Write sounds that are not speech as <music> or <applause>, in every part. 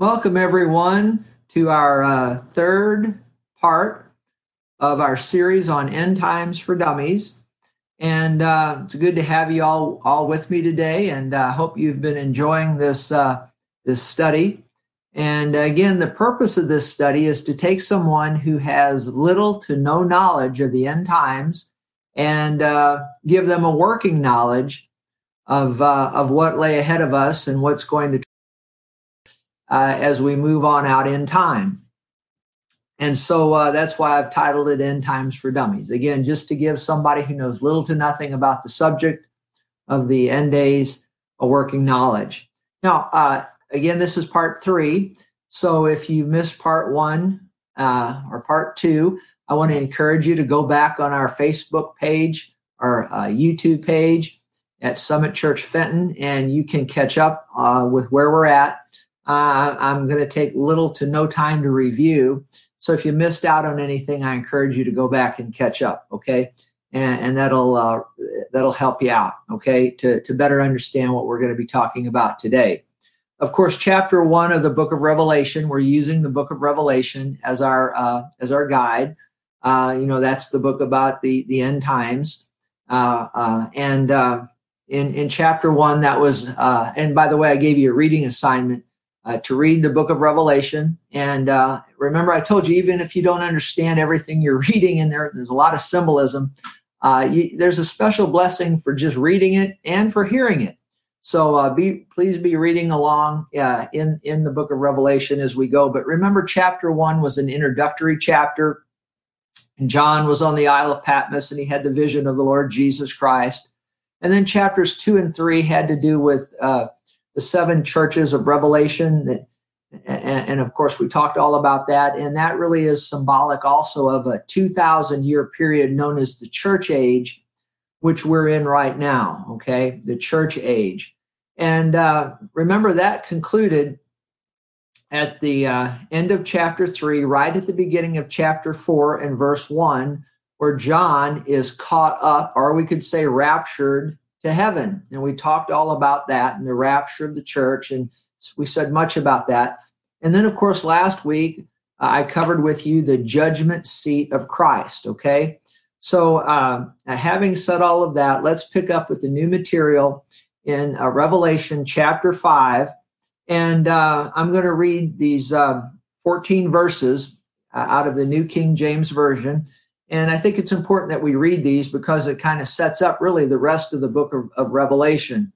Welcome, everyone, to our uh, third part of our series on end times for dummies. And uh, it's good to have you all all with me today, and I uh, hope you've been enjoying this uh, this study. And again, the purpose of this study is to take someone who has little to no knowledge of the end times and uh, give them a working knowledge of uh, of what lay ahead of us and what's going to uh, as we move on out in time. And so uh, that's why I've titled it End Times for Dummies. Again, just to give somebody who knows little to nothing about the subject of the end days a working knowledge. Now, uh, again, this is part three. So if you missed part one uh, or part two, I want to encourage you to go back on our Facebook page or uh, YouTube page at Summit Church Fenton, and you can catch up uh, with where we're at uh, I'm going to take little to no time to review. So if you missed out on anything, I encourage you to go back and catch up. Okay. And, and that'll, uh, that'll help you out. Okay. To, to better understand what we're going to be talking about today. Of course, chapter one of the book of Revelation, we're using the book of Revelation as our, uh, as our guide. Uh, you know, that's the book about the, the end times. Uh, uh, and, in, in chapter one, that was, and by the way, I gave you a reading assignment uh, to read the book of Revelation. And uh, remember, I told you, even if you don't understand everything you're <laughs> reading in there, there's a lot of symbolism. Uh, you, there's a special blessing for just reading it and for hearing it. So uh, be please be reading along uh, in in the book of Revelation as we go. But remember, chapter one was an introductory chapter. And John was on the Isle of Patmos and he had the vision of the Lord Jesus Christ. And then chapters two and three had to do with uh, the seven churches of Revelation. That, and, and, of course, we talked all about that. And that really is symbolic also of a 2,000 year period known as the church age, which we're in right now. Okay, the church age. And uh, remember, that concluded at the uh, end of chapter three, right at the beginning of chapter four and verse one, where John is caught up, or we could say raptured to heaven. And we talked all about that and the rapture of the church, and we said much about that. And then, of course, last week uh, I covered with you the judgment seat of Christ. Okay. So, uh, having said all of that, let's pick up with the new material in uh, Revelation chapter 5. And uh, I'm going to read these um, 14 verses uh, out of the New King James Version. And I think it's important that we read these because it kind of sets up really the rest of the book of, of, Revelation.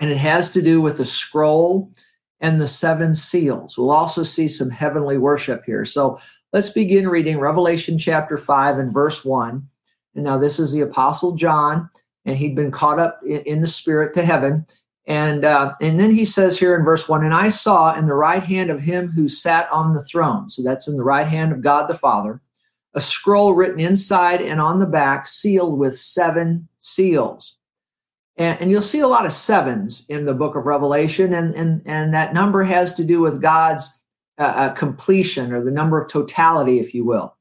And it has to do with the scroll and the seven seals. We'll also see some heavenly worship here. So let's begin reading Revelation chapter 5 and verse 1. And now this is the Apostle John, and he'd been caught up in, in the Spirit to heaven. And uh, and then he says here in verse one, and I saw in the right hand of him who sat on the throne. So that's in the right hand of God the Father a scroll written inside and on the back, sealed with seven seals. And, and, you'll see a lot of sevens in the book of Revelation, and, and, and that number has to do with God's uh, uh, completion or the number of totality, if you will.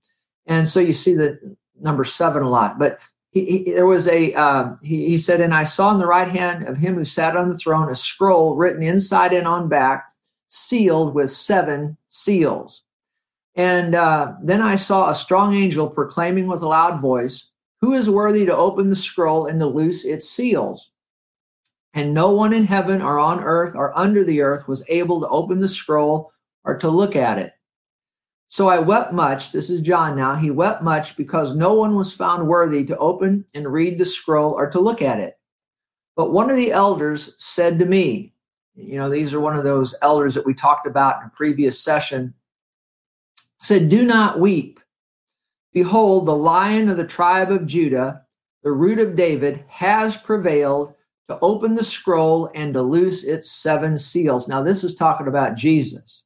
And so you see the number seven a lot. But he, he, there was a, uh, he, he said, And I saw in the right hand of him who sat on the throne a scroll written inside and on back, sealed with seven seals. And uh, then I saw a strong angel proclaiming with a loud voice, Who is worthy to open the scroll and to loose its seals? And no one in heaven or on earth or under the earth was able to open the scroll or to look at it. So I wept much. This is John now. He wept much because no one was found worthy to open and read the scroll or to look at it. But one of the elders said to me, you know, these are one of those elders that we talked about in a previous session said, Do not weep. Behold, the lion of the tribe of Judah, the root of David, has prevailed to open the scroll and to loose its seven seals. Now, this is talking about Jesus.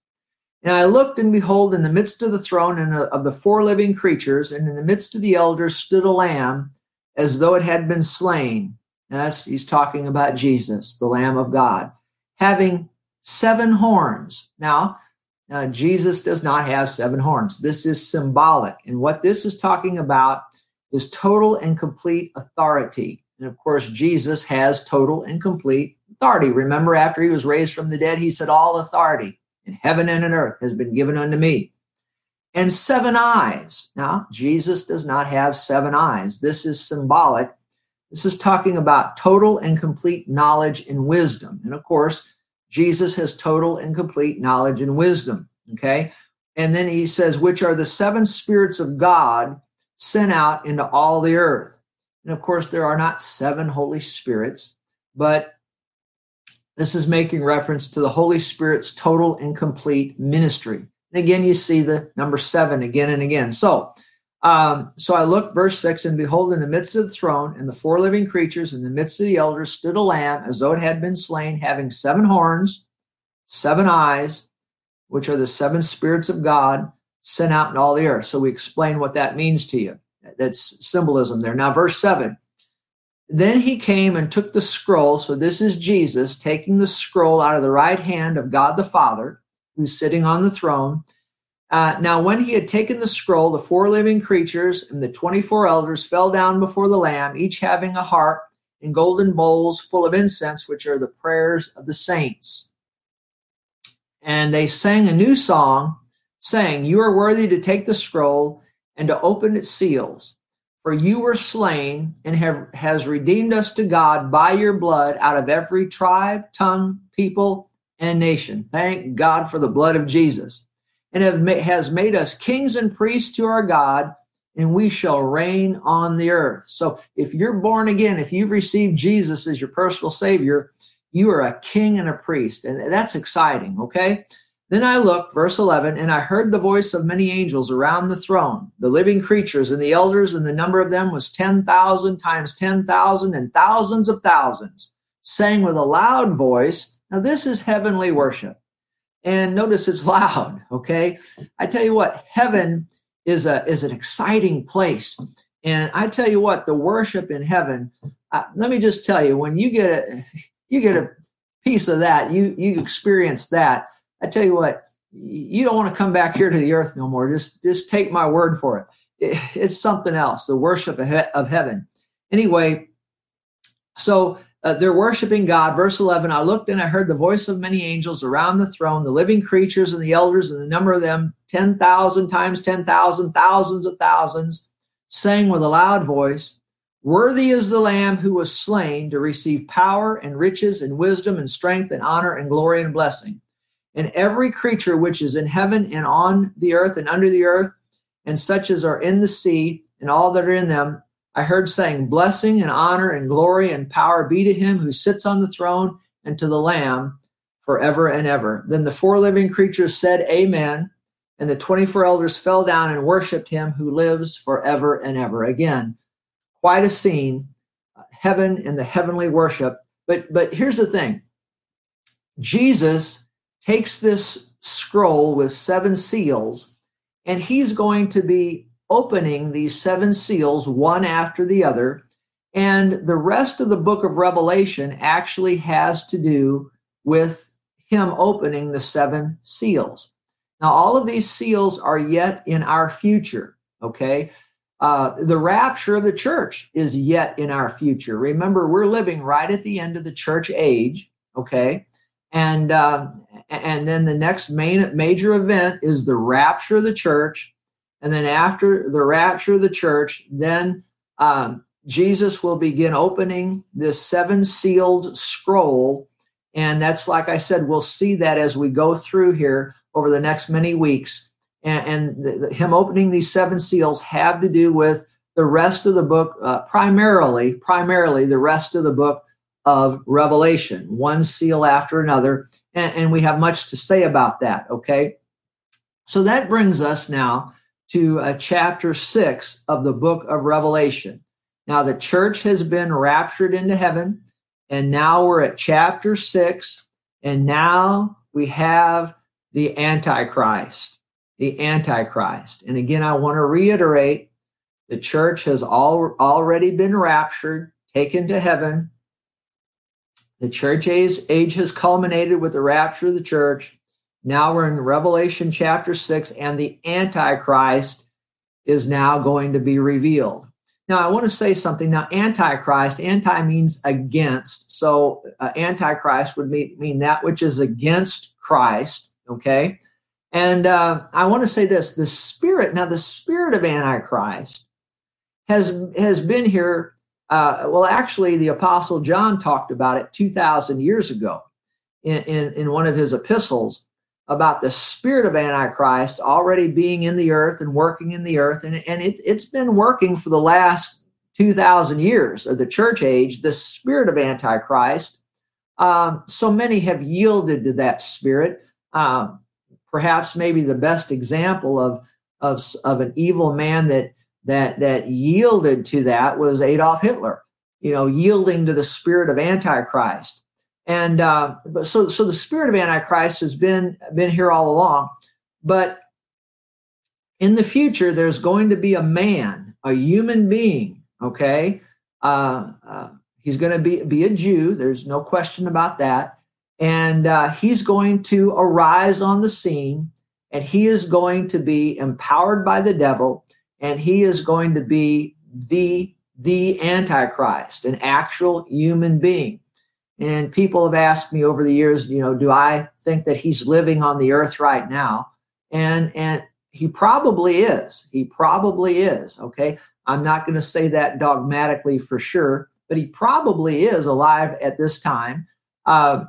And I looked, and behold, in the midst of the throne and of the four living creatures, and in the midst of the elders stood a lamb as though it had been slain. Yes, he's talking about Jesus, the Lamb of God, having seven horns. Now, now, Jesus does not have seven horns. This is symbolic. And what this is talking about is total and complete authority. And of course, Jesus has total and complete authority. Remember, after he was raised from the dead, he said, All authority in heaven and in earth has been given unto me. And seven eyes. Now, Jesus does not have seven eyes. This is symbolic. This is talking about total and complete knowledge and wisdom. And of course, Jesus has total and complete knowledge and wisdom. Okay. And then he says, which are the seven spirits of God sent out into all the earth. And of course, there are not seven Holy Spirits, but this is making reference to the Holy Spirit's total and complete ministry. And again, you see the number seven again and again. So, um, so I looked, verse six, and behold, in the midst of the throne and the four living creatures, in the midst of the elders, stood a lamb as though it had been slain, having seven horns, seven eyes, which are the seven spirits of God sent out in all the earth. So we explain what that means to you. That's symbolism there. Now, verse seven. Then he came and took the scroll. So this is Jesus taking the scroll out of the right hand of God the Father, who's sitting on the throne. Uh, now, when he had taken the scroll, the four living creatures and the 24 elders fell down before the Lamb, each having a harp and golden bowls full of incense, which are the prayers of the saints. And they sang a new song, saying, You are worthy to take the scroll and to open its seals for you were slain and have has redeemed us to God by your blood out of every tribe, tongue, people, and nation. Thank God for the blood of Jesus. And have has made us kings and priests to our God, and we shall reign on the earth. So if you're born again, if you've received Jesus as your personal savior, you are a king and a priest. And that's exciting, okay? Then I looked, verse 11, and I heard the voice of many angels around the throne, the living creatures and the elders, and the number of them was 10,000 times 10,000 and thousands of thousands, saying with a loud voice, Now this is heavenly worship. And notice it's loud, okay? I tell you what, heaven is, a, is an exciting place. And I tell you what, the worship in heaven, uh, let me just tell you, when you get a, <laughs> you get a piece of that, you, you experience that I tell you what, you don't want to come back here to the earth no more. Just, just take my word for it. It's something else, the worship of heaven. Anyway, so uh, they're worshiping God. Verse 11 I looked and I heard the voice of many angels around the throne, the living creatures and the elders, and the number of them 10,000 times 10,000, thousands of thousands, saying with a loud voice, Worthy is the Lamb who was slain to receive power and riches and wisdom and strength and honor and glory and blessing and every creature which is in heaven and on the earth and under the earth, and such as are in the sea, and all that are in them, I heard saying, Blessing and honor and glory and power be to him who sits on the throne and to the Lamb forever and ever. Then the four living creatures said, Amen. And the 24 elders fell down and worshiped him who lives forever and ever. Again, quite a scene, uh, heaven and the heavenly worship. But, but here's the thing Jesus takes this scroll with seven seals, and he's going to be opening these seven seals one after the other. And the rest of the book of Revelation actually has to do with him opening the seven seals. Now, all of these seals are yet in our future, okay? Uh, the rapture of the church is yet in our future. Remember, we're living right at the end of the church age, okay? And uh, and then the next main major event is the rapture of the church and then after the rapture of the church then um, jesus will begin opening this seven sealed scroll. And that's like i said we'll see that as we go through here over the next many weeks. And, and the, the, him opening these seven seals have to do with the rest of the book uh, primarily primarily the rest of the book of revelation one seal after another. And, and we have much to say about that, okay? So that brings us now to uh, chapter six of the book of Revelation. Now, the church has been raptured into heaven, and now we're at chapter six, and now we have the Antichrist. The Antichrist. And again, I want to reiterate the church has all, already been raptured, taken to heaven. The church age, age has culminated with the rapture of the church. Now we're in Revelation chapter 6, and the Antichrist is now going to be revealed. Now, I want to say something. Now, Antichrist, anti means against. So, uh, Antichrist would mean, mean that which is against Christ. Okay. And uh, I want to say this the spirit, now the spirit of Antichrist has, has been here. Uh, well, actually, the Apostle John talked about it 2,000 years ago in, in, in one of his epistles about the spirit of Antichrist already being in the earth and working in the earth. And, and it, it's been working for the last 2,000 years of the church age, the spirit of Antichrist. Um, so many have yielded to that spirit. Um, perhaps maybe the best example of, of, of an evil man that, that, that yielded to that was Adolf Hitler, you know, yielding to the spirit of Antichrist. And uh, so, so the spirit of Antichrist has been been here all along, but in the future, there's going to be a man, a human being. Okay, uh, uh, he's going to be be a Jew. There's no question about that, and uh, he's going to arise on the scene, and he is going to be empowered by the devil, and he is going to be the the Antichrist, an actual human being. And people have asked me over the years, you know, do I think that he's living on the earth right now? And and he probably is. He probably is. Okay. I'm not going to say that dogmatically for sure, but he probably is alive at this time. Uh,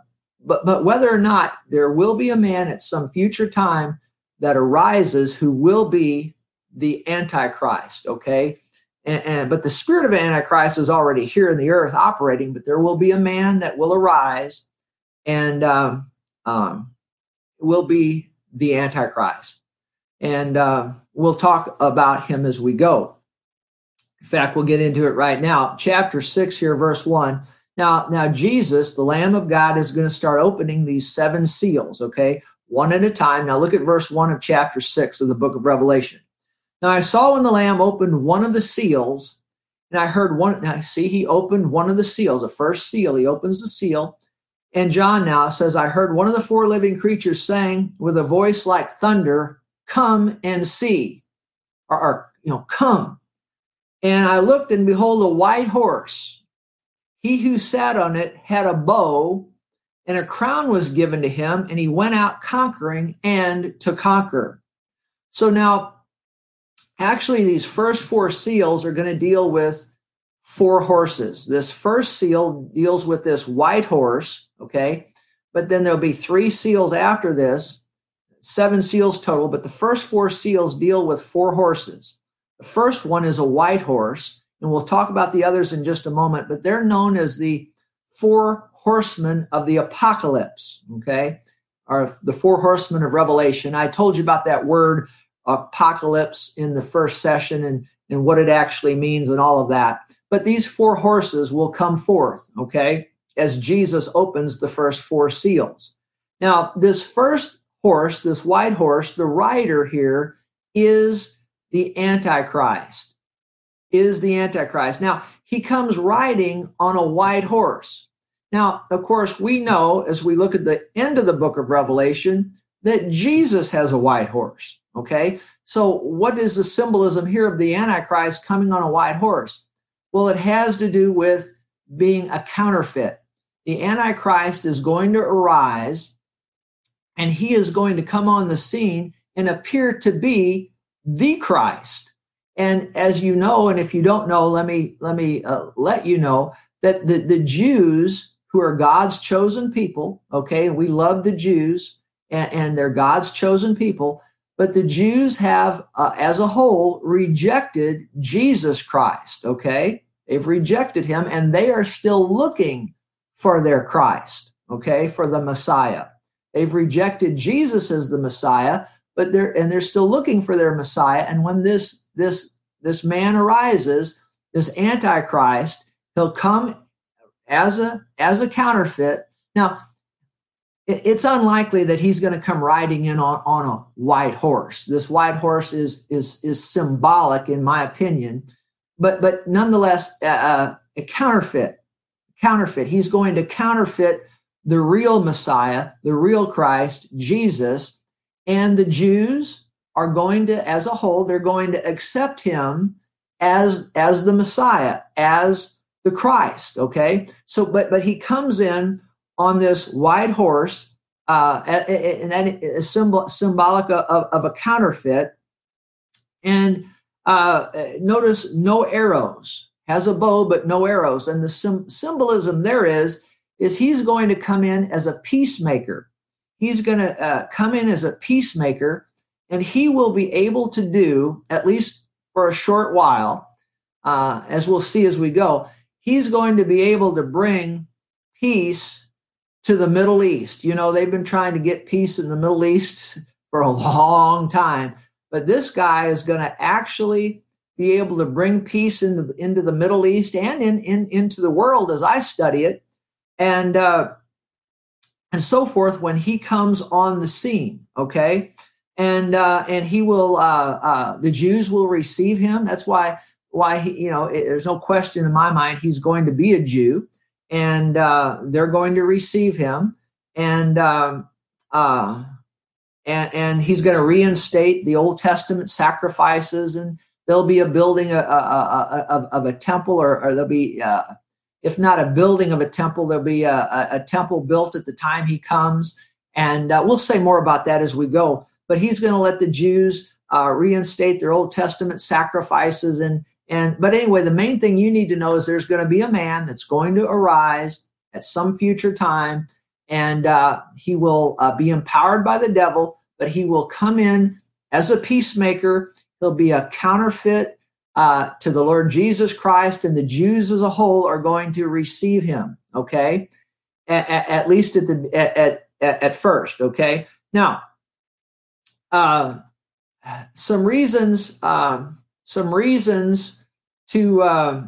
but but whether or not there will be a man at some future time that arises who will be the antichrist okay and, and, but the spirit of Antichrist is already here in the earth operating, but there will be a man that will arise and um, um, will be the Antichrist. And uh, we'll talk about him as we go. In fact, we'll get into it right now. Chapter 6 here, verse 1. Now, now Jesus, the Lamb of God, is going to start opening these seven seals, okay, one at a time. Now look at verse 1 of chapter 6 of the book of Revelation. Now I saw when the Lamb opened one of the seals, and I heard one. Now see, he opened one of the seals, the first seal. He opens the seal, and John now says, I heard one of the four living creatures saying with a voice like thunder, "Come and see," or, or you know, come. And I looked, and behold, a white horse. He who sat on it had a bow, and a crown was given to him, and he went out conquering and to conquer. So now actually these first four seals are going to deal with four horses. This first seal deals with this white horse, okay? But then there'll be three seals after this, seven seals total, but the first four seals deal with four horses. The first one is a white horse, and we'll talk about the others in just a moment, but they're known as the four horsemen of the apocalypse, okay? Or the four horsemen of Revelation. I told you about that word apocalypse in the first session and, and what it actually means and all of that. But these four horses will come forth, okay, as Jesus opens the first four seals. Now, this first horse, this white horse, the rider here is the Antichrist, is the Antichrist. Now, he comes riding on a white horse. Now, of course, we know as we look at the end of the book of Revelation that Jesus has a white horse. Okay. So what is the symbolism here of the Antichrist coming on a white horse? Well, it has to do with being a counterfeit. The Antichrist is going to arise and he is going to come on the scene and appear to be the Christ. And as you know, and if you don't know, let me let me uh, let you know that the, the Jews who are God's chosen people, okay, we love the Jews and, and they're God's chosen people, but the Jews have, uh, as a whole, rejected Jesus Christ. Okay. They've rejected him and they are still looking for their Christ. Okay. For the Messiah. They've rejected Jesus as the Messiah, but they're, and they're still looking for their Messiah. And when this, this, this man arises, this Antichrist, he'll come as a, as a counterfeit. Now, it's unlikely that he's going to come riding in on, on a white horse. This white horse is is is symbolic, in my opinion, but but nonetheless uh, uh, a counterfeit. Counterfeit. He's going to counterfeit the real Messiah, the real Christ, Jesus, and the Jews are going to, as a whole, they're going to accept him as as the Messiah, as the Christ. Okay, so but but he comes in on this white horse. uh, and that is symbol, symbolic of, of a counterfeit. And uh, notice no arrows, has a bow, but no arrows. And the sim- symbolism there is, is he's going to come in as a peacemaker. He's going to uh, come in as a peacemaker, and he will be able to do, at least for a short while, uh, as we'll see as we go, he's going to be able to bring peace to the Middle East. You know, they've been trying to get peace in the Middle East <laughs> for a long time, but this guy is going to actually be able to bring peace into the, into the Middle East and in, in into the world as I study it, and uh, and so forth when he comes on the scene. Okay, and uh, and he will uh, uh, the Jews will receive him. That's why why he, you know it, there's no question in my mind he's going to be a Jew and uh, they're going to receive him, and um, uh, and and he's going to reinstate the Old Testament sacrifices, and there'll be a building a, a, a, of, a temple, or, or there'll be, uh, if not a building of a temple, there'll be a, a temple built at the time he comes, and uh, we'll say more about that as we go. But he's going to let the Jews uh, reinstate their Old Testament sacrifices and and but anyway, the main thing you need to know is there's going to be a man that's going to arise at some future time, and uh, he will uh, be empowered by the devil, but he will come in as a peacemaker. He'll be a counterfeit uh, to the Lord Jesus Christ, and the Jews as a whole are going to receive him. Okay, at, at, at least at the at, at at first. Okay, now uh, some reasons. Um, some reasons to uh,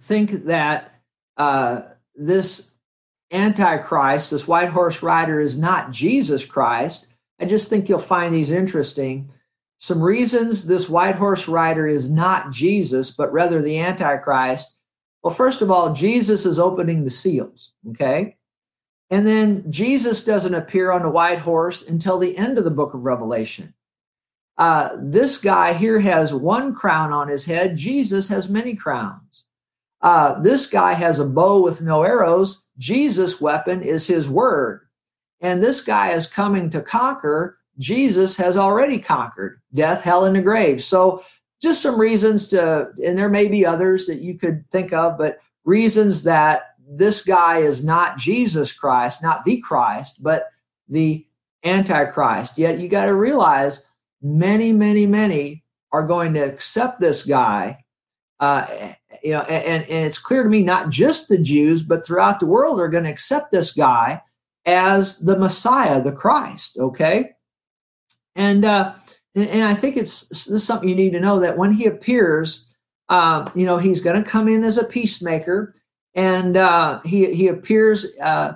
think that uh, this Antichrist, this white horse rider, is not Jesus Christ. I just think you'll find these interesting. Some reasons this white horse rider is not Jesus, but rather the Antichrist. Well, first of all, Jesus is opening the seals, okay? And then Jesus doesn't appear on the white horse until the end of the book of Revelation. Uh, this guy here has one crown on his head. Jesus has many crowns. Uh, this guy has a bow with no arrows. Jesus' weapon is his word. And this guy is coming to conquer. Jesus has already conquered death, hell, and the grave. So, just some reasons to, and there may be others that you could think of, but reasons that this guy is not Jesus Christ, not the Christ, but the Antichrist. Yet you got to realize many, many, many are going to accept this guy. Uh, you know, and, and it's clear to me not just the Jews, but throughout the world are going to accept this guy as the Messiah, the Christ. Okay, and uh, and, I think it's this is something you need to know that when he appears, uh, you know, he's going to come in as a peacemaker, and uh, he he appears uh,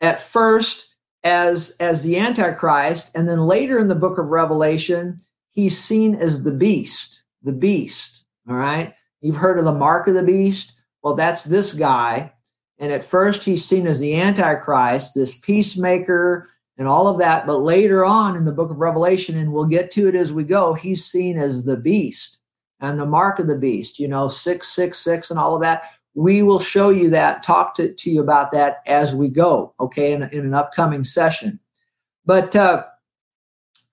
at first as as the antichrist and then later in the book of revelation he's seen as the beast the beast all right? You've heard of the mark of the beast? Well that's this guy. And at first he's seen as the antichrist this peacemaker and all of that. But later on in the book of revelation and we'll get to it as we go he's seen as the beast and the mark of the beast you know 666 and all of that we will show you that, talk to, to you about that as we go, okay, in, in an upcoming session. But uh,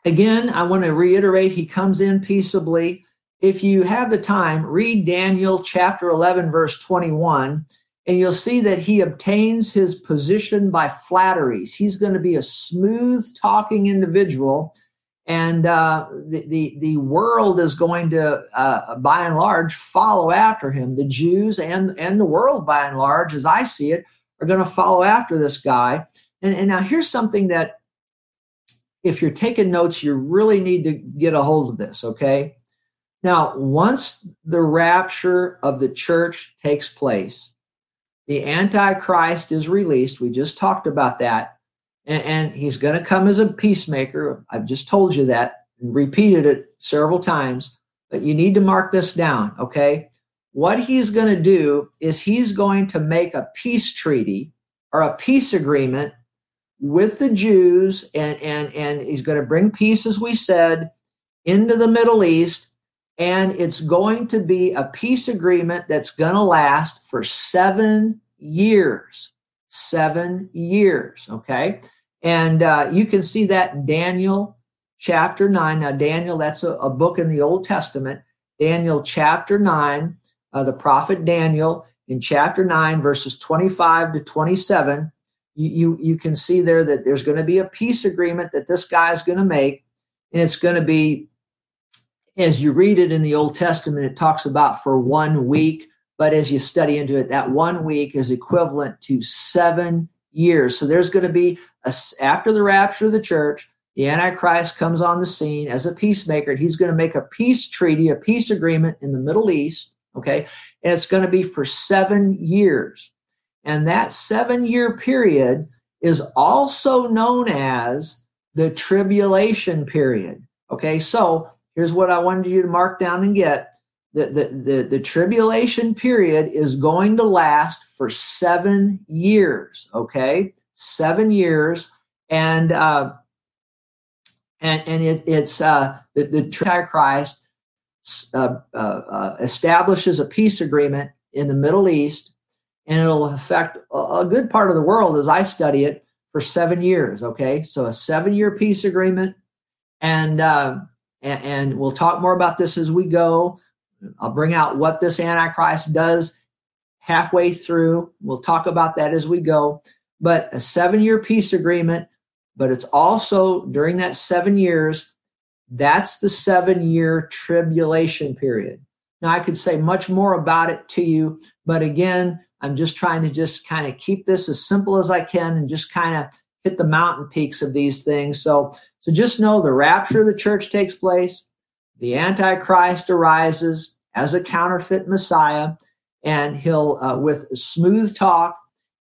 again, I want to reiterate he comes in peaceably. If you have the time, read Daniel chapter 11, verse 21, and you'll see that he obtains his position by flatteries. He's going to be a smooth talking individual and uh, the, the, the world is going to, uh, by and large, follow after him. The Jews and and the world, by and large, as I see it, are going to follow after this guy. And, and now here's something that, if you're taking notes, you really need to get a hold of this. Okay. Now, once the rapture of the church takes place, the Antichrist is released. We just talked about that and, and he's going to come as a peacemaker. I've just told you that and repeated it several times, but you need to mark this down, okay? What he's going to do is he's going to make a peace treaty or a peace agreement with the Jews, and, and, and he's going to bring peace, as we said, into the Middle East. And it's going to be a peace agreement that's going to last for seven years seven years. Okay. And uh, you can see that Daniel chapter 9. Now, Daniel, that's a, a book in the Old Testament. Daniel chapter 9, uh, the prophet Daniel in chapter 9, verses 25 to 27. You, you, you can see there that there's going to be a peace agreement that this guy is going to make. And it's going to be, as you read it in the Old Testament, it talks about for one week. But as you study into it, that one week is equivalent to seven years. So there's going to be, a, after the rapture of the church, the Antichrist comes on the scene as a peacemaker. He's going to make a peace treaty, a peace agreement in the Middle East. Okay. And it's going to be for seven years. And that seven year period is also known as the tribulation period. Okay. So here's what I wanted you to mark down and get. The, the, the, the tribulation period is going to last for seven years. Okay. Seven years. And, uh, and and it, it's uh, the, the Antichrist uh, uh, uh, establishes a peace agreement in the Middle East, and it'll affect a, a good part of the world as I study it for seven years. Okay, so a seven-year peace agreement, and, uh, and and we'll talk more about this as we go. I'll bring out what this Antichrist does halfway through. We'll talk about that as we go. But a seven-year peace agreement but it's also during that seven years, that's the seven year tribulation period. Now, I could say much more about it to you, but again, I'm just trying to just kind of keep this as simple as I can and just kind of hit the mountain peaks of these things. So, so just know the rapture of the church takes place, the Antichrist arises as a counterfeit Messiah, and he'll, uh, with smooth talk,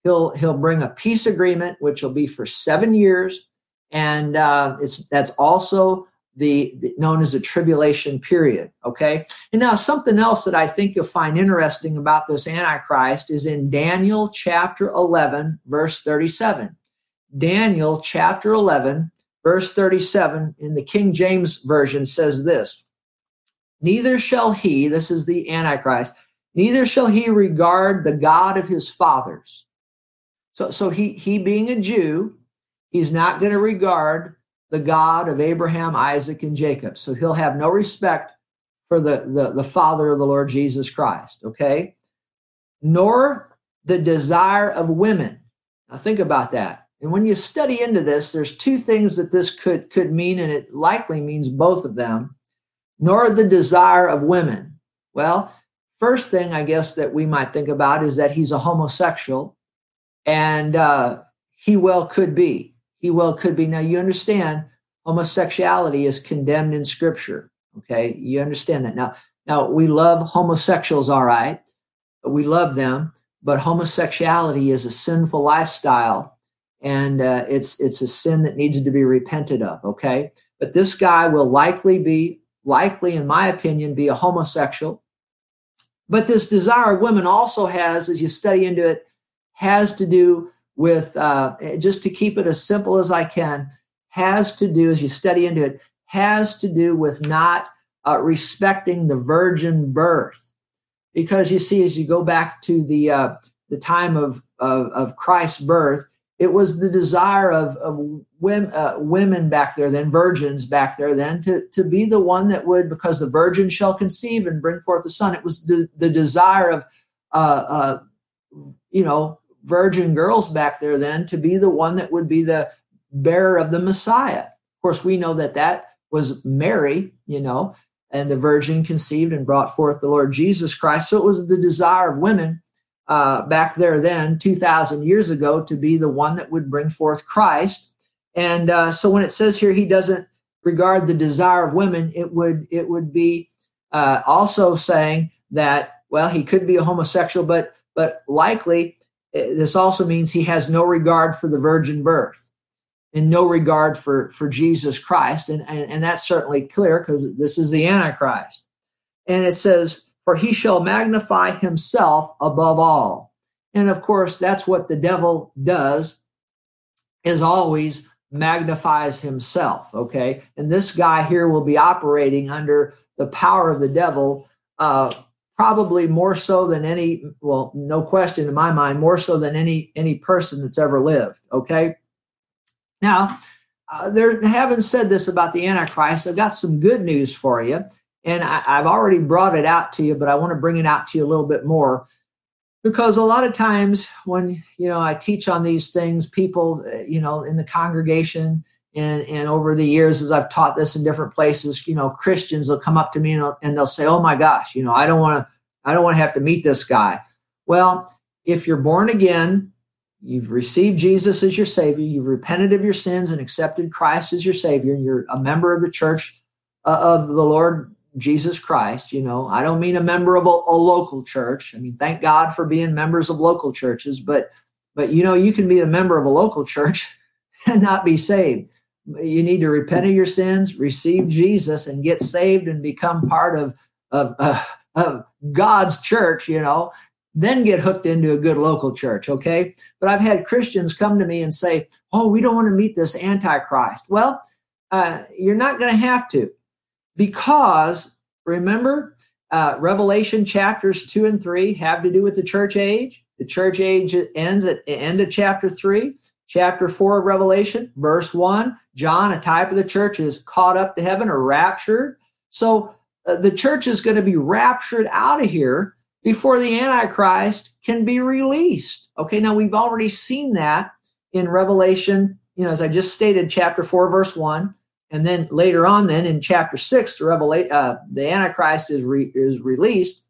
he'll he'll bring a peace agreement, which will be for seven years, and uh, it's that's also the, the, known as the tribulation period. Okay, and now something else that I think you'll find interesting about this Antichrist is in Daniel chapter eleven, verse thirty-seven. Daniel chapter eleven, verse thirty-seven in the King James version says this. Neither shall he, this is the Antichrist, neither shall he regard the God of his fathers, so, so he, he being a Jew, he's not going to regard the God of Abraham, Isaac, and Jacob. So he'll have no respect for the, the, the Father of the Lord Jesus Christ, okay? Nor the desire of women. Now think about that. And when you study into this, there's two things that this could, could mean, and it likely means both of them. Nor the desire of women. Well, first thing I guess that we might think about is that he's a homosexual and uh, he well could be. He well could be. Now, you understand homosexuality is condemned in scripture. Okay. You understand that. Now, now we love homosexuals, all right. We love them, but homosexuality is a sinful lifestyle and uh, it's it's a sin that needs to be repented of okay but this guy will likely be likely in my opinion be a homosexual but this desire of women also has as you study into it has to do with, uh, just to keep it as simple as I can, has to do, as you study into it, has to do with not uh, respecting the virgin birth. Because you see, as you go back to the, uh, the time of, of, of, Christ's birth, it was the desire of, of women, uh, women back there, then virgins back there, then to, to be the one that would, because the virgin shall conceive and bring forth the son. It was the, the desire of, uh, uh, you know, virgin girls back there then to be the one that would be the bearer of the Messiah. Of course, we know that that was Mary, you know, and the virgin conceived and brought forth the Lord Jesus Christ. So it was the desire of women uh, back there then, 2,000 years ago, to be the one that would bring forth Christ. And uh, so when it says here he doesn't regard the desire of women, it would it would be uh, also saying that well he could be a homosexual, but but likely this also means he has no regard for the virgin birth and no regard for, for Jesus Christ. And, and, and that's certainly clear because this is the Antichrist. And it says, For he shall magnify himself above all. And of course, that's what the devil does, is always magnifies himself. Okay. And this guy here will be operating under the power of the devil uh, probably more so than any well no question in my mind more so than any any person that's ever lived okay now uh, there having said this about the antichrist i've got some good news for you and I, i've already brought it out to you but i want to bring it out to you a little bit more. Because a lot of times when you know i teach on these things people uh, you know in the congregation and and over the years as i've taught this in different places you know christians will come up to me and, and they'll say oh my gosh you know i don't want to i don't want to have to meet this guy. Well if you're born again you've received jesus as your savior you've repented of your sins and accepted christ as your savior and you're a member of the church uh, of the lord jesus christ you know i don't mean a member of a, a local church i mean thank god for being members of local churches but but you know you can be a member of a local church <laughs> and not be saved you need to repent of your sins, receive Jesus, and get saved and become part of, of, uh, of God's church, you know, then get hooked into a good local church, okay? But I've had Christians come to me and say, oh, we don't want to meet this Antichrist. Well, uh, you're not going to have to because remember, uh, Revelation chapters two and three have to do with the church age. The church age ends at the end of chapter three chapter 4 of Revelation, verse 1, John, a type of the church, is caught up to heaven or raptured. So uh, the church is going to be raptured out of here before the Antichrist can be released. Okay, now we've already seen that in Revelation, you know, as I just stated, chapter 4, verse 1. And then later on, then in chapter 6, the, Revela- uh, the Antichrist is, re- is released.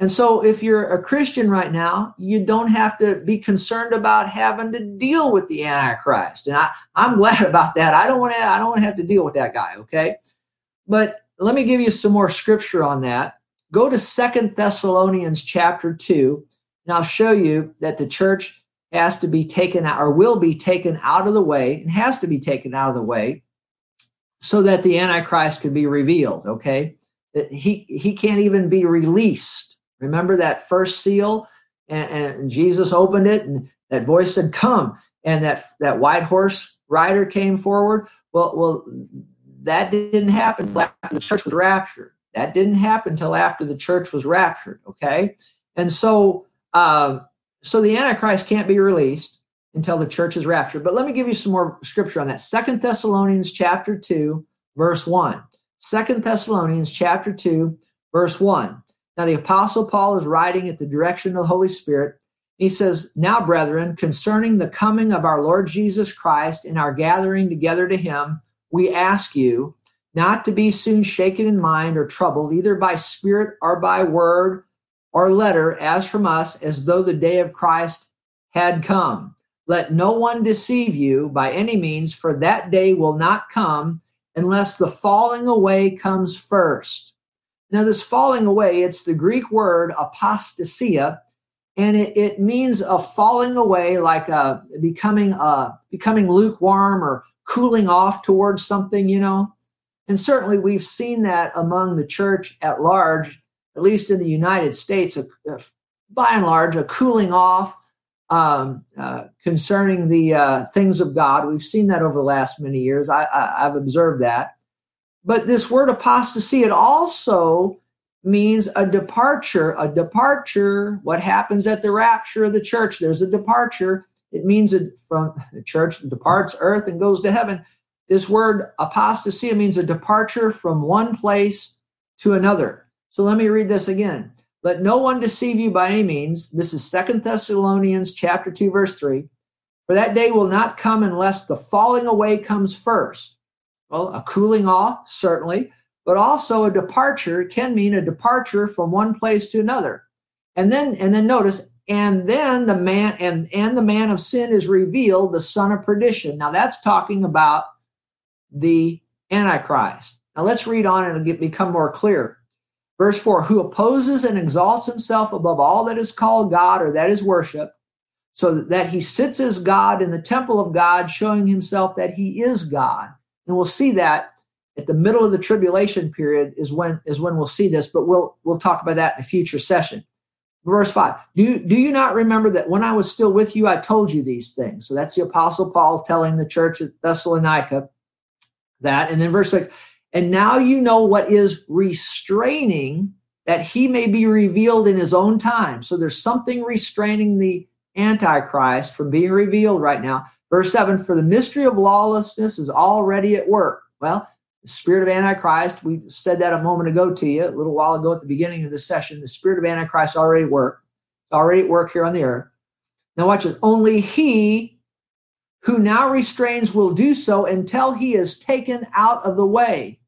And so if you're a Christian right now, you don't have to be concerned about having to deal with the Antichrist. And I, I'm glad <laughs> about that. I don't want to I don't want to have to deal with that guy, okay? But let me give you some more scripture on that. Go to Second Thessalonians chapter 2, and I'll show you that the church has to be taken out or will be taken out of the way and has to be taken out of the way so that the Antichrist could be revealed, okay? He he can't even be released Remember that first seal? And, and, Jesus opened it, and that voice said, Come. And that, that white horse rider came forward. Well, well, that didn't happen after the church was raptured. That didn't happen until after the church was raptured. Okay. And so, uh, so the Antichrist can't be released until the church is raptured. But let me give you some more scripture on that. Second Thessalonians chapter 2, verse 1. Second Thessalonians chapter 2, verse 1. Now, the Apostle Paul is writing at the direction of the Holy Spirit. He says, Now, brethren, concerning the coming of our Lord Jesus Christ and our gathering together to him, we ask you not to be soon shaken in mind or troubled, either by spirit or by word or letter, as from us, as though the day of Christ had come. Let no one deceive you by any means, for that day will not come unless the falling away comes first. Now, this falling away, it's the Greek word apostasia, and it, it means a falling away, like a becoming uh, becoming lukewarm or cooling off towards something, you know. And certainly, we've seen that among the church at large, at least in the United States, a, a, by and large, a cooling off um, uh, concerning the uh, things of God. We've seen that over the last many years. I, I, I've observed that. But this word apostasy, it also means a departure. A departure, what happens at the rapture of the church? There's a departure. It means that from the church departs earth and goes to heaven. This word apostasy means a departure from one place to another. So let me read this again. Let no one deceive you by any means. This is Second Thessalonians chapter 2 verse 3. For that day will not come unless the falling away comes first well, a cooling off, certainly, but also a departure can mean a departure from one place to another. And then, and then notice, and then the man and and the man of sin is revealed, the son of perdition. Now that's talking about the Antichrist. Now let's read on and it'll get, become more clear. Verse 4 Who opposes and exalts himself above all that is called God or that is worship, so that he sits as God in the temple of God, showing himself that he is God. And we'll see that at the middle of the tribulation period is when is when we'll see this, but we'll we'll talk about that in a future session. Verse 5. Do you, do you not remember that when I was still with you, I told you these things? So that's the Apostle Paul telling the church at Thessalonica that. And then verse 6, and now you know what is restraining that he may be revealed in his own time. So there's something restraining the Antichrist from being revealed right now. Verse 7 For the mystery of lawlessness is already at work. Well, the spirit of Antichrist, we said that a moment ago to you, a little while ago at the beginning of the session. The spirit of Antichrist already at work. Already at work here on the earth. Now, watch it. Only he who now restrains will do so until he is taken out of the way.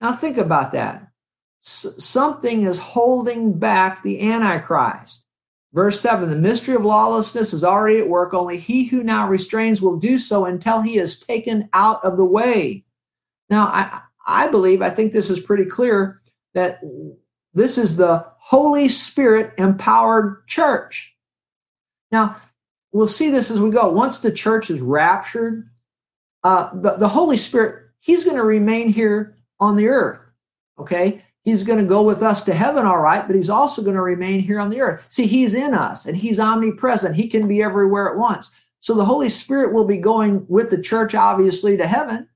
Now, think about that. S- something is holding back the Antichrist. Verse 7 The mystery of lawlessness is already at work. Only he who now restrains will do so until he is taken out of the way. Now, I, I believe, I think this is pretty clear that this is the Holy Spirit empowered church. Now, we'll see this as we go. Once the church is raptured, uh, the, the Holy Spirit, He's going to remain here on the earth. Okay? He's going to go with us to heaven, all right, but He's also going to remain here on the earth. See, He's in us and He's omnipresent. He can be everywhere at once. So the Holy Spirit will be going with the church, obviously, to heaven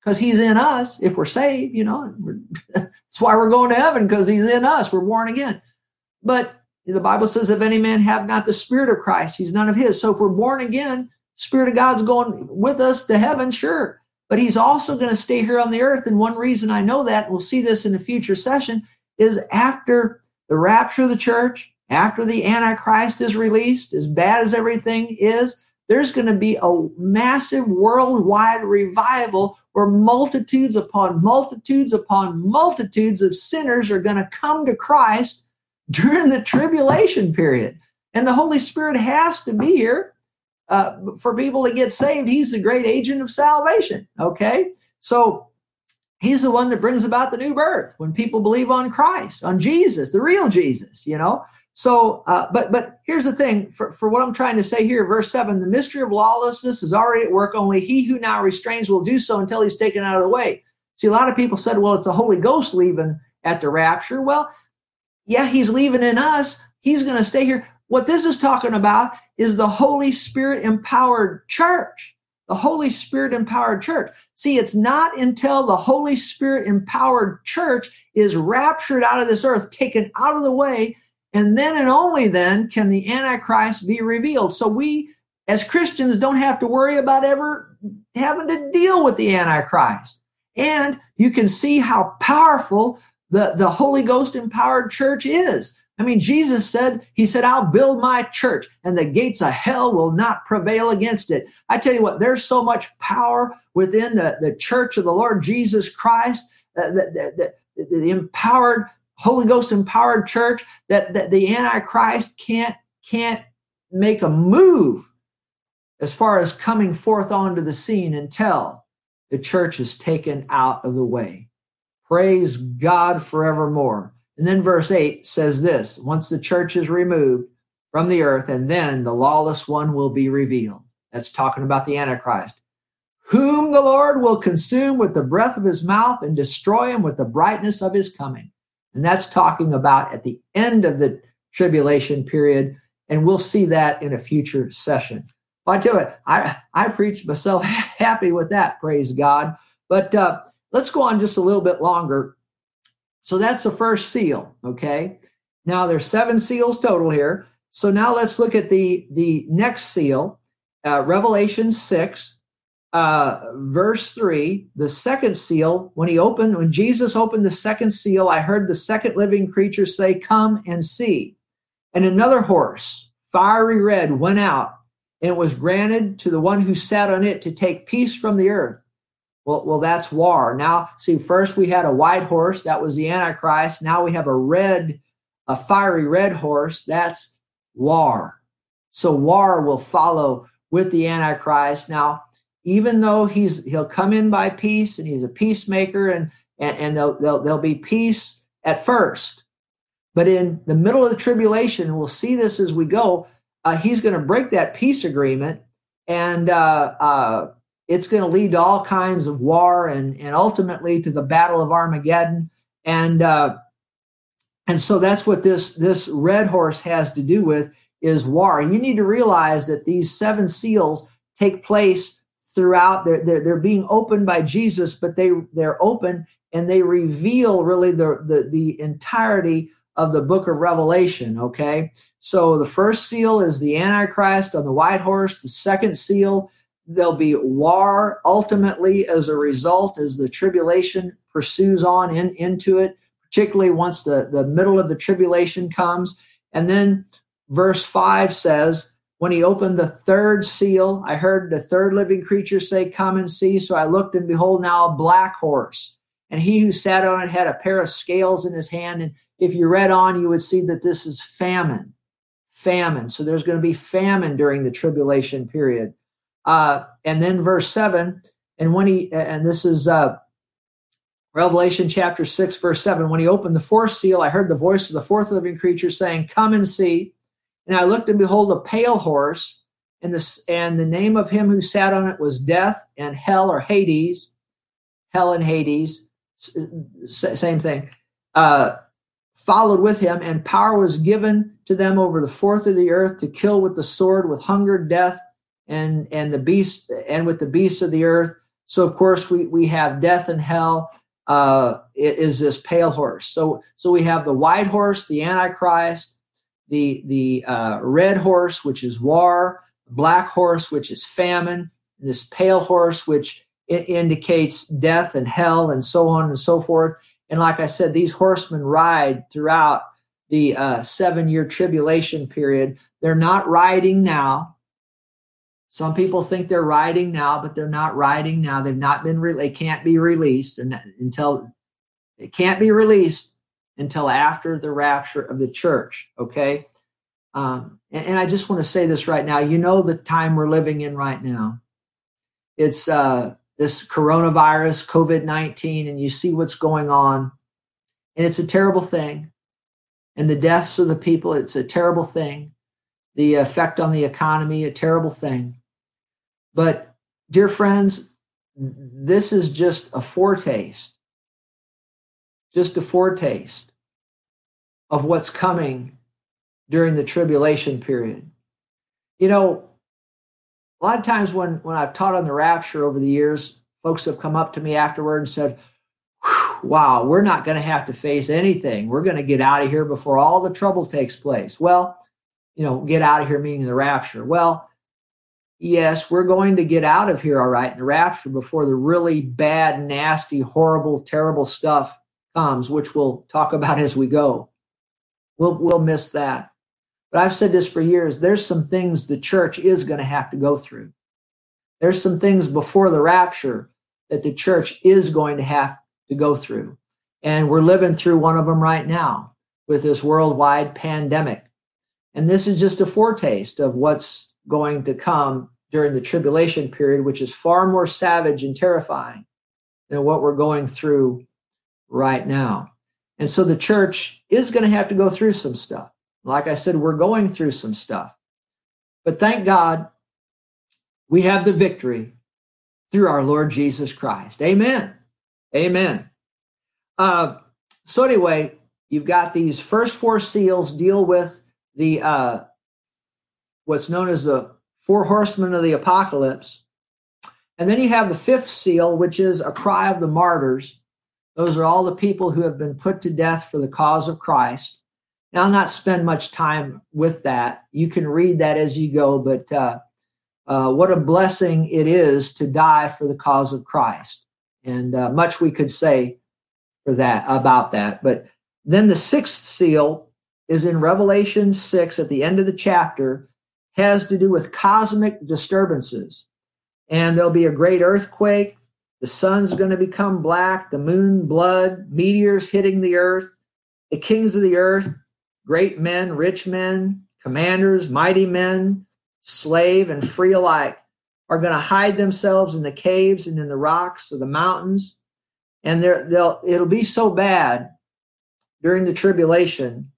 because he's in us if we're saved, you know. <laughs> that's why we're going to heaven because he's in us. We're born again. But the Bible says, if any man have not the Spirit of Christ, he's none of his. So if we're born again, Spirit of God's going with us to heaven, sure. But he's also going to stay here on the earth. And one reason I know that, we'll see this in a future session, is after the rapture of the church, after the Antichrist is released, as bad as everything is, there's going to be a massive worldwide revival where multitudes upon multitudes upon multitudes of sinners are going to come to Christ during the tribulation period. And the Holy Spirit has to be here uh, for people to get saved. He's the great agent of salvation. Okay. So he's the one that brings about the new birth when people believe on Christ, on Jesus, the real Jesus, you know. So, uh, but but here's the thing for, for what I'm trying to say here, verse seven: the mystery of lawlessness is already at work. Only he who now restrains will do so until he's taken out of the way. See, a lot of people said, "Well, it's the Holy Ghost leaving at the rapture." Well, yeah, he's leaving in us. He's going to stay here. What this is talking about is the Holy Spirit empowered church. The Holy Spirit empowered church. See, it's not until the Holy Spirit empowered church is raptured out of this earth, taken out of the way, and then and only then can the Antichrist be revealed. So we, as Christians, don't have to worry about ever having to deal with the Antichrist. And you can see how powerful the, the Holy Ghost empowered church is. I mean, Jesus said, He said, I'll build my church and the gates of hell will not prevail against it. I tell you what, there's so much power within the, the church of the Lord Jesus Christ, uh, the, the, the, the empowered Holy Ghost empowered church that, that the Antichrist can't can't make a move as far as coming forth onto the scene until the church is taken out of the way. Praise God forevermore. And then verse 8 says this once the church is removed from the earth, and then the lawless one will be revealed. That's talking about the Antichrist, whom the Lord will consume with the breath of his mouth and destroy him with the brightness of his coming. And that's talking about at the end of the tribulation period. And we'll see that in a future session. But I tell you, I, I preached myself <laughs> happy with that, praise God. But uh, let's go on just a little bit longer. So that's the first seal, okay? Now there's seven seals total here. So now let's look at the, the next seal, uh, Revelation 6 uh, verse 3, the second seal, when he opened, when Jesus opened the second seal, I heard the second living creature say, Come and see. And another horse, fiery red, went out and was granted to the one who sat on it to take peace from the earth. Well, well, that's war. Now, see, first we had a white horse, that was the Antichrist. Now we have a red, a fiery red horse, that's war. So war will follow with the Antichrist. Now, even though he's he'll come in by peace and he's a peacemaker and and, and there'll, there'll, there'll be peace at first but in the middle of the tribulation and we'll see this as we go uh, he's going to break that peace agreement and uh, uh, it's going to lead to all kinds of war and, and ultimately to the battle of armageddon and uh, and so that's what this this red horse has to do with is war And you need to realize that these seven seals take place throughout. They're, they're, they're being opened by Jesus, but they, they're open and they reveal really the, the, the entirety of the book of Revelation. Okay. So the first seal is the Antichrist on the white horse. The second seal, there'll be war ultimately as a result as the tribulation pursues on in, into it, particularly once the, the middle of the tribulation comes. And then verse 5 says, when he opened the third seal, I heard the third living creature say, Come and see. So I looked, and behold, now a black horse. And he who sat on it had a pair of scales in his hand. And if you read on, you would see that this is famine. Famine. So there's going to be famine during the tribulation period. Uh, and then verse 7, and when he, and this is uh, Revelation chapter 6, verse 7, when he opened the fourth seal, I heard the voice of the fourth living creature saying, Come and see. And I looked and behold a pale horse, and the, and the name of him who sat on it was Death and Hell or Hades. Hell and Hades, same thing. Uh, followed with him, and power was given to them over the fourth of the earth to kill with the sword, with hunger, death, and and the beast, and with the beasts of the earth. So of course we we have death and hell. Uh, is this pale horse? So so we have the white horse, the Antichrist, the the uh, red horse, which is war, black horse, which is famine, this pale horse, which indicates death and hell, and so on and so forth. And like I said, these horsemen ride throughout the uh, seven year tribulation period. They're not riding now. Some people think they're riding now, but they're not riding now. They've not been, re- they can't be released and until they can't be released until after the rapture of the church. Okay. Um, and, and, I just want to say this right now. You know the time we're living in right now. It's uh, this coronavirus, COVID 19, and you see what's going on. And it's a terrible thing. And the deaths of the people, it's a terrible thing. The effect on the economy, a terrible thing. But, dear friends, this is just a foretaste just a foretaste of what's coming during the tribulation period. You know, a lot of times when, when I've taught on the rapture over the years, folks have come up to me afterward and said, wow, we're not going to have to face anything. We're going to get out of here before all the trouble takes place. Well, you know, get out of here meaning the rapture. Well, yes, we're going to get out of here, all right, in the rapture before the really bad, nasty, horrible, terrible stuff comes, which we'll talk about as we go. We'll, we'll miss that. But I've said this for years there's some things the church is going to have to go through. There's some things before the rapture that the church is going to have to go through. And we're living through one of them right now with this worldwide pandemic. And this is just a foretaste of what's going to come during the tribulation period, which is far more savage and terrifying than what we're going through right now. And so the church is going to have to go through some stuff. Like I said, we're going through some stuff. But thank God we have the victory through our Lord Jesus Christ. Amen. Amen. Uh, so, anyway, you've got these first four seals deal with the uh, what's known as the four horsemen of the apocalypse. And then you have the fifth seal, which is a cry of the martyrs. Those are all the people who have been put to death for the cause of Christ. Now, I'll not spend much time with that. You can read that as you go, but uh, uh, what a blessing it is to die for the cause of Christ. And uh, much we could say for that about that. But then the sixth seal is in Revelation 6 at the end of the chapter, has to do with cosmic disturbances. And there'll be a great earthquake, the sun's going to become black, the moon blood, meteors hitting the earth, the kings of the earth, great men, rich men, commanders, mighty men, slave and free alike, are going to hide themselves in the caves and in the rocks of the mountains. And they'll, it'll be so bad during the tribulation.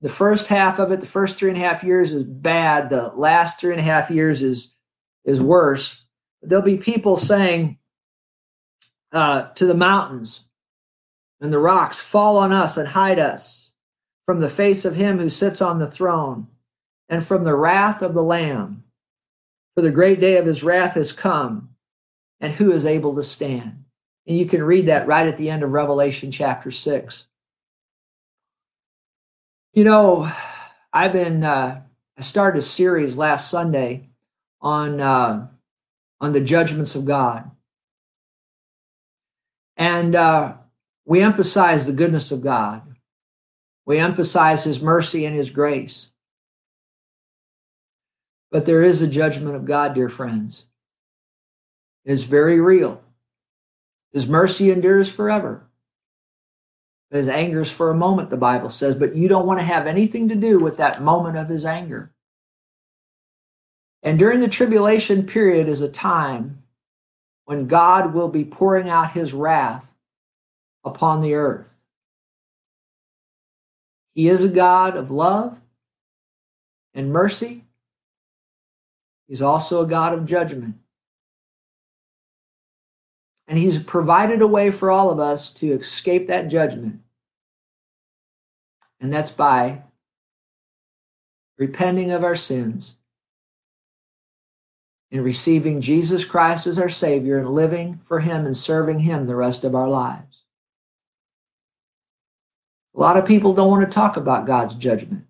The first half of it, the first three and a half years is bad. The last three and a half years is, is worse. There'll be people saying, uh, to the mountains and the rocks, fall on us and hide us from the face of him who sits on the throne and from the wrath of the Lamb. For the great day of his wrath has come, and who is able to stand. And you can read that right at the end of Revelation chapter 6. You know, I've been, uh, I started a series last Sunday on, uh, on the judgments of God. And uh, we emphasize the goodness of God. We emphasize his mercy and his grace. But there is a judgment of God, dear friends. It is very real. His mercy endures forever. His anger is for a moment, the Bible says, but you don't want to have anything to do with that moment of his anger. And during the tribulation period is a time when God will be pouring out his wrath upon the earth. He is a God of love and mercy. He's also a God of judgment. And he's provided a way for all of us to escape that judgment. And that's by repenting of our sins and receiving Jesus Christ as our Savior and living for Him and serving Him the rest of our lives. A lot of people don't want to talk about God's judgment.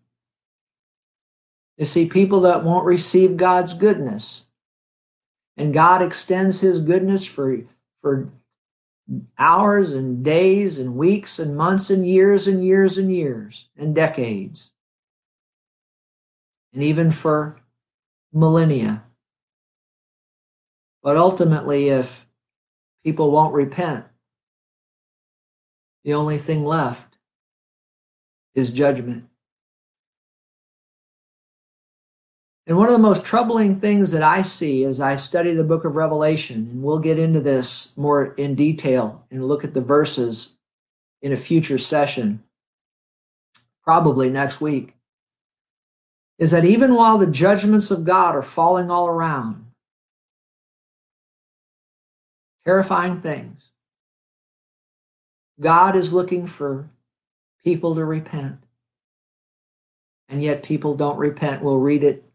You see, people that won't receive God's goodness. And God extends His goodness for for hours and days and weeks and months and years and years and years and decades. And even for millennia. But ultimately, if people won't repent, the only thing left is judgment. And one of the most troubling things that I see as I study the book of Revelation, and we'll get into this more in detail and look at the verses in a future session, probably next week, is that even while the judgments of God are falling all around, terrifying things, God is looking for people to repent. And yet people don't repent. We'll read it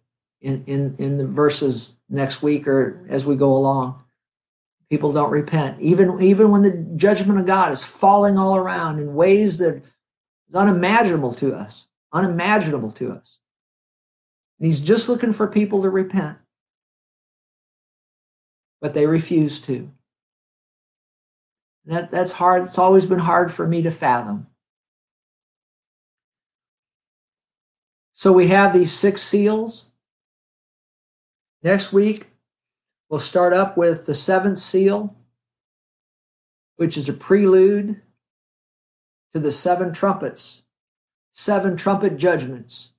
in, in, in the verses next week or as we go along. People don't repent. Even, even when the judgment of God is falling all around in ways that is unimaginable to us, unimaginable to us. And he's just looking for people to repent. But they refuse to. That, that's hard. It's always been hard for me to fathom. So we have these six seals. Next week, we'll start up with the seventh seal, which is a prelude to the seven trumpets, seven trumpet judgments.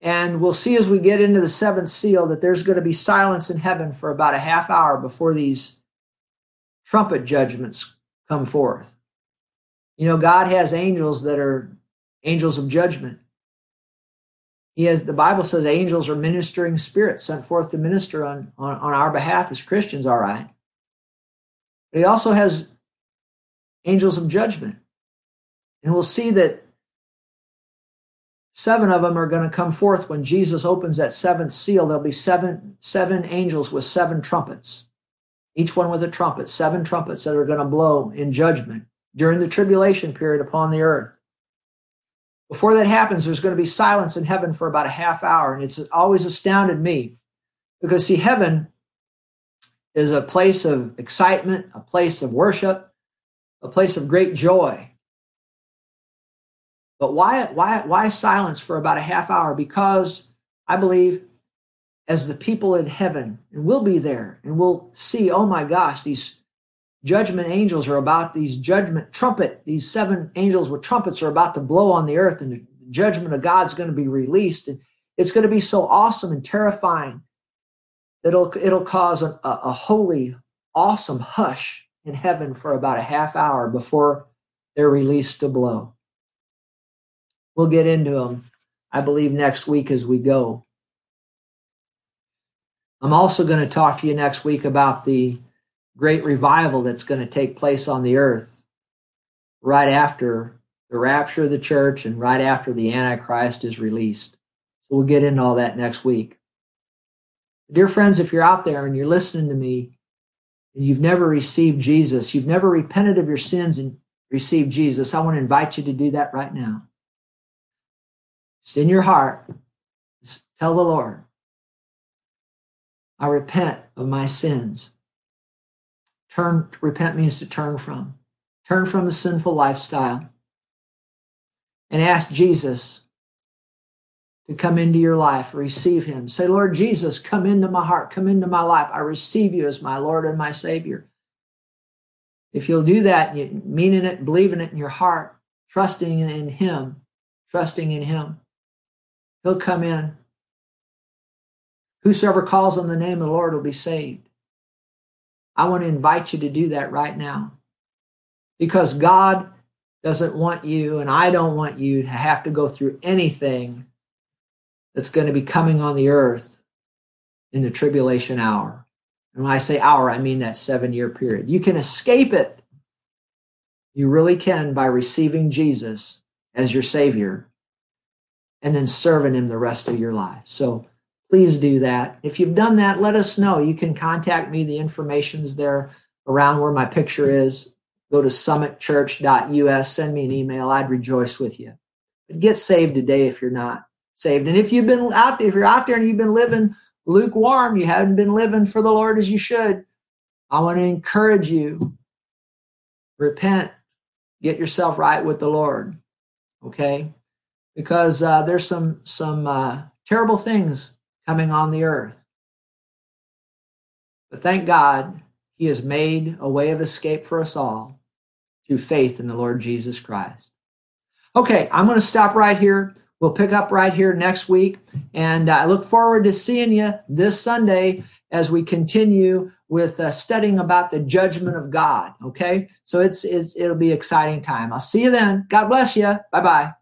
And we'll see as we get into the seventh seal that there's going to be silence in heaven for about a half hour before these trumpet judgments come forth. You know, God has angels that are angels of judgment. He has the Bible says angels are ministering spirits sent forth to minister on, on, on our behalf as Christians, all right. But he also has angels of judgment. And we'll see that seven of them are going to come forth when Jesus opens that seventh seal. There'll be seven, seven angels with seven trumpets, each one with a trumpet, seven trumpets that are going to blow in judgment during the tribulation period upon the earth. Before that happens, there's going to be silence in heaven for about a half hour. And it's always astounded me because, see, heaven is a place of excitement, a place of worship, a place of great joy. But why, why, why silence for about a half hour? Because I believe as the people in heaven, and we'll be there and we'll see, oh my gosh, these judgment angels are about these judgment trumpet these seven angels with trumpets are about to blow on the earth and the judgment of god's going to be released. And it's going to be so awesome and terrifying that it'll it'll cause a, a holy awesome hush in heaven for about a half hour before they're released to blow. We'll get into them i believe next week as we go. I'm also going to talk to you next week about the great revival that's going to take place on the earth right after the rapture of the church and right after the Antichrist is released. So we'll get into all that next week. Dear friends, if you're out there and you're listening to me and you've never received Jesus, you've never repented of your sins and received Jesus, I want to invite you to do that right now. Just in your heart, just tell the Lord, I repent of my sins. Turn, repent means to turn from. Turn from a sinful lifestyle and ask Jesus to come into your life, receive him. Say, Lord Jesus, come into my heart, come into my life. I receive you as my Lord and my Savior. If you'll do that, meaning it, believing it in your heart, trusting in him, trusting in him, he'll come in. Whosoever calls on the name of the Lord will be saved. I want to invite you to do that right now because God doesn't want you and I don't want you to have to go through anything that's going to be coming on the earth in the tribulation hour. And when I say hour, I mean that seven year period. You can escape it. You really can by receiving Jesus as your Savior and then serving Him the rest of your life. So please do that. If you've done that, let us know. You can contact me. The information's there around where my picture is. Go to summitchurch.us, send me an email. I'd rejoice with you. But get saved today if you're not saved. And if you've been out if you're out there and you've been living lukewarm, you haven't been living for the Lord as you should, I want to encourage you. Repent, get yourself right with the Lord. Okay? Because uh, there's some some uh, terrible things coming on the earth. But thank God, He has made a way of escape for us all through faith in the Lord Jesus Christ. Okay, I'm going to stop right here. We'll pick up right here next week. And I look forward to seeing you this Sunday as we continue with uh, studying about the judgment of God. Okay. So it's, it's, it'll be exciting time. I'll see you then. God bless you. Bye bye.